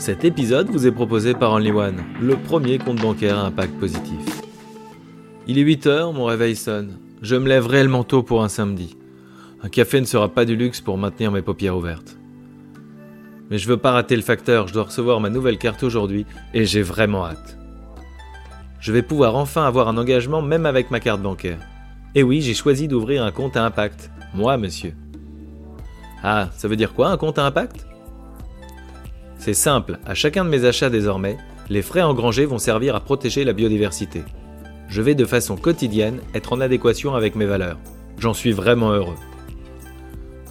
Cet épisode vous est proposé par OnlyOne, le premier compte bancaire à impact positif. Il est 8 heures, mon réveil sonne. Je me lève réellement tôt pour un samedi. Un café ne sera pas du luxe pour maintenir mes paupières ouvertes. Mais je veux pas rater le facteur, je dois recevoir ma nouvelle carte aujourd'hui et j'ai vraiment hâte. Je vais pouvoir enfin avoir un engagement même avec ma carte bancaire. Et oui, j'ai choisi d'ouvrir un compte à impact. Moi, monsieur. Ah, ça veut dire quoi un compte à impact? C'est simple, à chacun de mes achats désormais, les frais engrangés vont servir à protéger la biodiversité. Je vais de façon quotidienne être en adéquation avec mes valeurs. J'en suis vraiment heureux.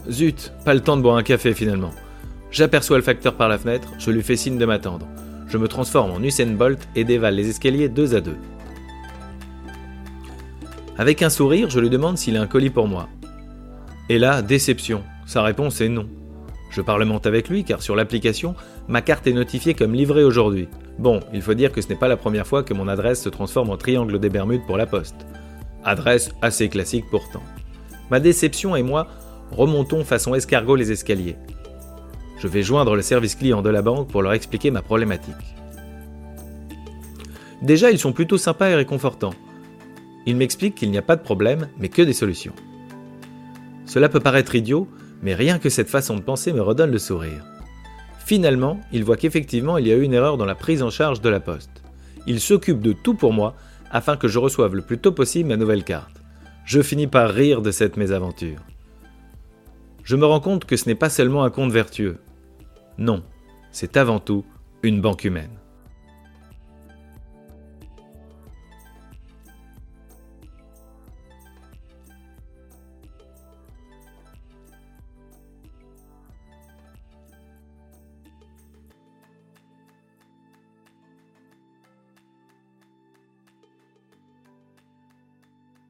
Zut, pas le temps de boire un café finalement. J'aperçois le facteur par la fenêtre, je lui fais signe de m'attendre. Je me transforme en Usain Bolt et dévale les escaliers deux à deux. Avec un sourire, je lui demande s'il a un colis pour moi. Et là, déception. Sa réponse est non. Je parlemente avec lui car sur l'application, ma carte est notifiée comme livrée aujourd'hui. Bon, il faut dire que ce n'est pas la première fois que mon adresse se transforme en triangle des Bermudes pour la poste. Adresse assez classique pourtant. Ma déception et moi remontons façon escargot les escaliers. Je vais joindre le service client de la banque pour leur expliquer ma problématique. Déjà, ils sont plutôt sympas et réconfortants. Ils m'expliquent qu'il n'y a pas de problème, mais que des solutions. Cela peut paraître idiot, mais rien que cette façon de penser me redonne le sourire. Finalement, il voit qu'effectivement il y a eu une erreur dans la prise en charge de la poste. Il s'occupe de tout pour moi afin que je reçoive le plus tôt possible ma nouvelle carte. Je finis par rire de cette mésaventure. Je me rends compte que ce n'est pas seulement un compte vertueux. Non, c'est avant tout une banque humaine.